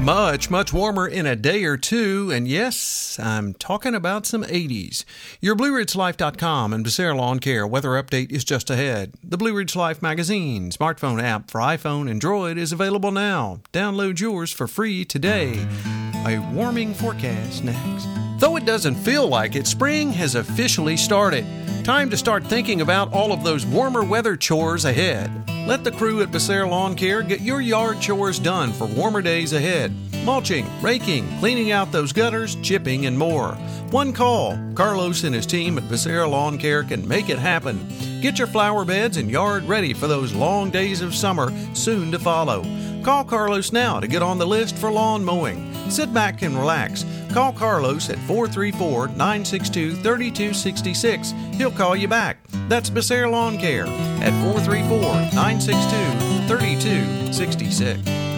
Much, much warmer in a day or two, and yes, I'm talking about some 80s. Your BlueRidgeLife.com and Becerra Lawn Care weather update is just ahead. The Blue Ridge Life magazine smartphone app for iPhone and Droid is available now. Download yours for free today. A warming forecast next. Though it doesn't feel like it, spring has officially started. Time to start thinking about all of those warmer weather chores ahead. Let the crew at Becerra Lawn Care get your yard chores done for warmer days ahead. Mulching, raking, cleaning out those gutters, chipping, and more. One call. Carlos and his team at Becerra Lawn Care can make it happen. Get your flower beds and yard ready for those long days of summer soon to follow. Call Carlos now to get on the list for lawn mowing. Sit back and relax. Call Carlos at 434 962 3266. He'll call you back. That's Becerra Lawn Care at 434 962 3266.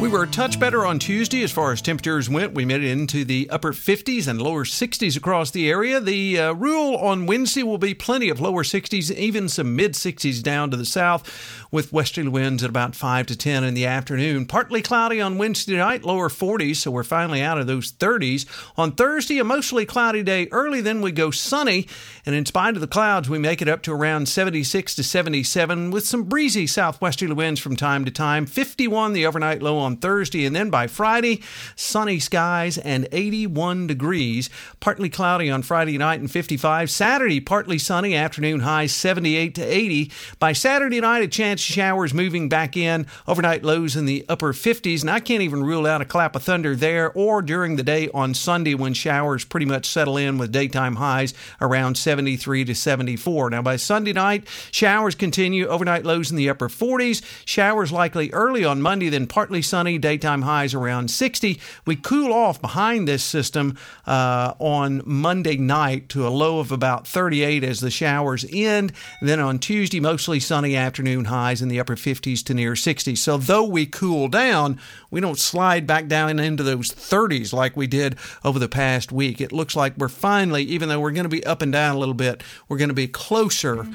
We were a touch better on Tuesday as far as temperatures went. We made it into the upper 50s and lower 60s across the area. The uh, rule on Wednesday will be plenty of lower 60s, even some mid 60s down to the south, with westerly winds at about 5 to 10 in the afternoon. Partly cloudy on Wednesday night, lower 40s, so we're finally out of those 30s. On Thursday, a mostly cloudy day early, then we go sunny, and in spite of the clouds, we make it up to around 76 to 77 with some breezy southwesterly winds from time to time. 51 the overnight low on Thursday, and then by Friday, sunny skies and 81 degrees. Partly cloudy on Friday night and 55. Saturday, partly sunny, afternoon highs 78 to 80. By Saturday night, a chance of showers moving back in. Overnight lows in the upper 50s, and I can't even rule out a clap of thunder there or during the day on Sunday when showers pretty much settle in with daytime highs around 73 to 74. Now, by Sunday night, showers continue. Overnight lows in the upper 40s. Showers likely early on Monday, then partly sunny sunny, daytime highs around 60. We cool off behind this system uh, on Monday night to a low of about 38 as the showers end. Then on Tuesday, mostly sunny afternoon highs in the upper 50s to near 60. So though we cool down, we don't slide back down into those 30s like we did over the past week. It looks like we're finally, even though we're going to be up and down a little bit, we're going to be closer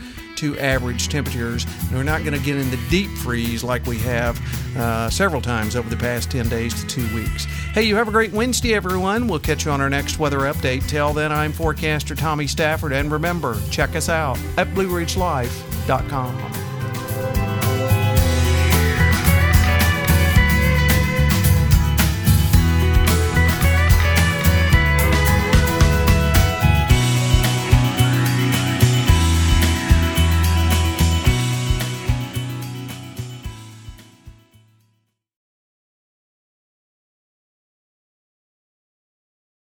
to average temperatures. And we're not going to get in the deep freeze like we have uh, several times over the past 10 days to two weeks. Hey, you have a great Wednesday, everyone. We'll catch you on our next weather update. Till then, I'm forecaster Tommy Stafford, and remember, check us out at BlueRidgeLife.com.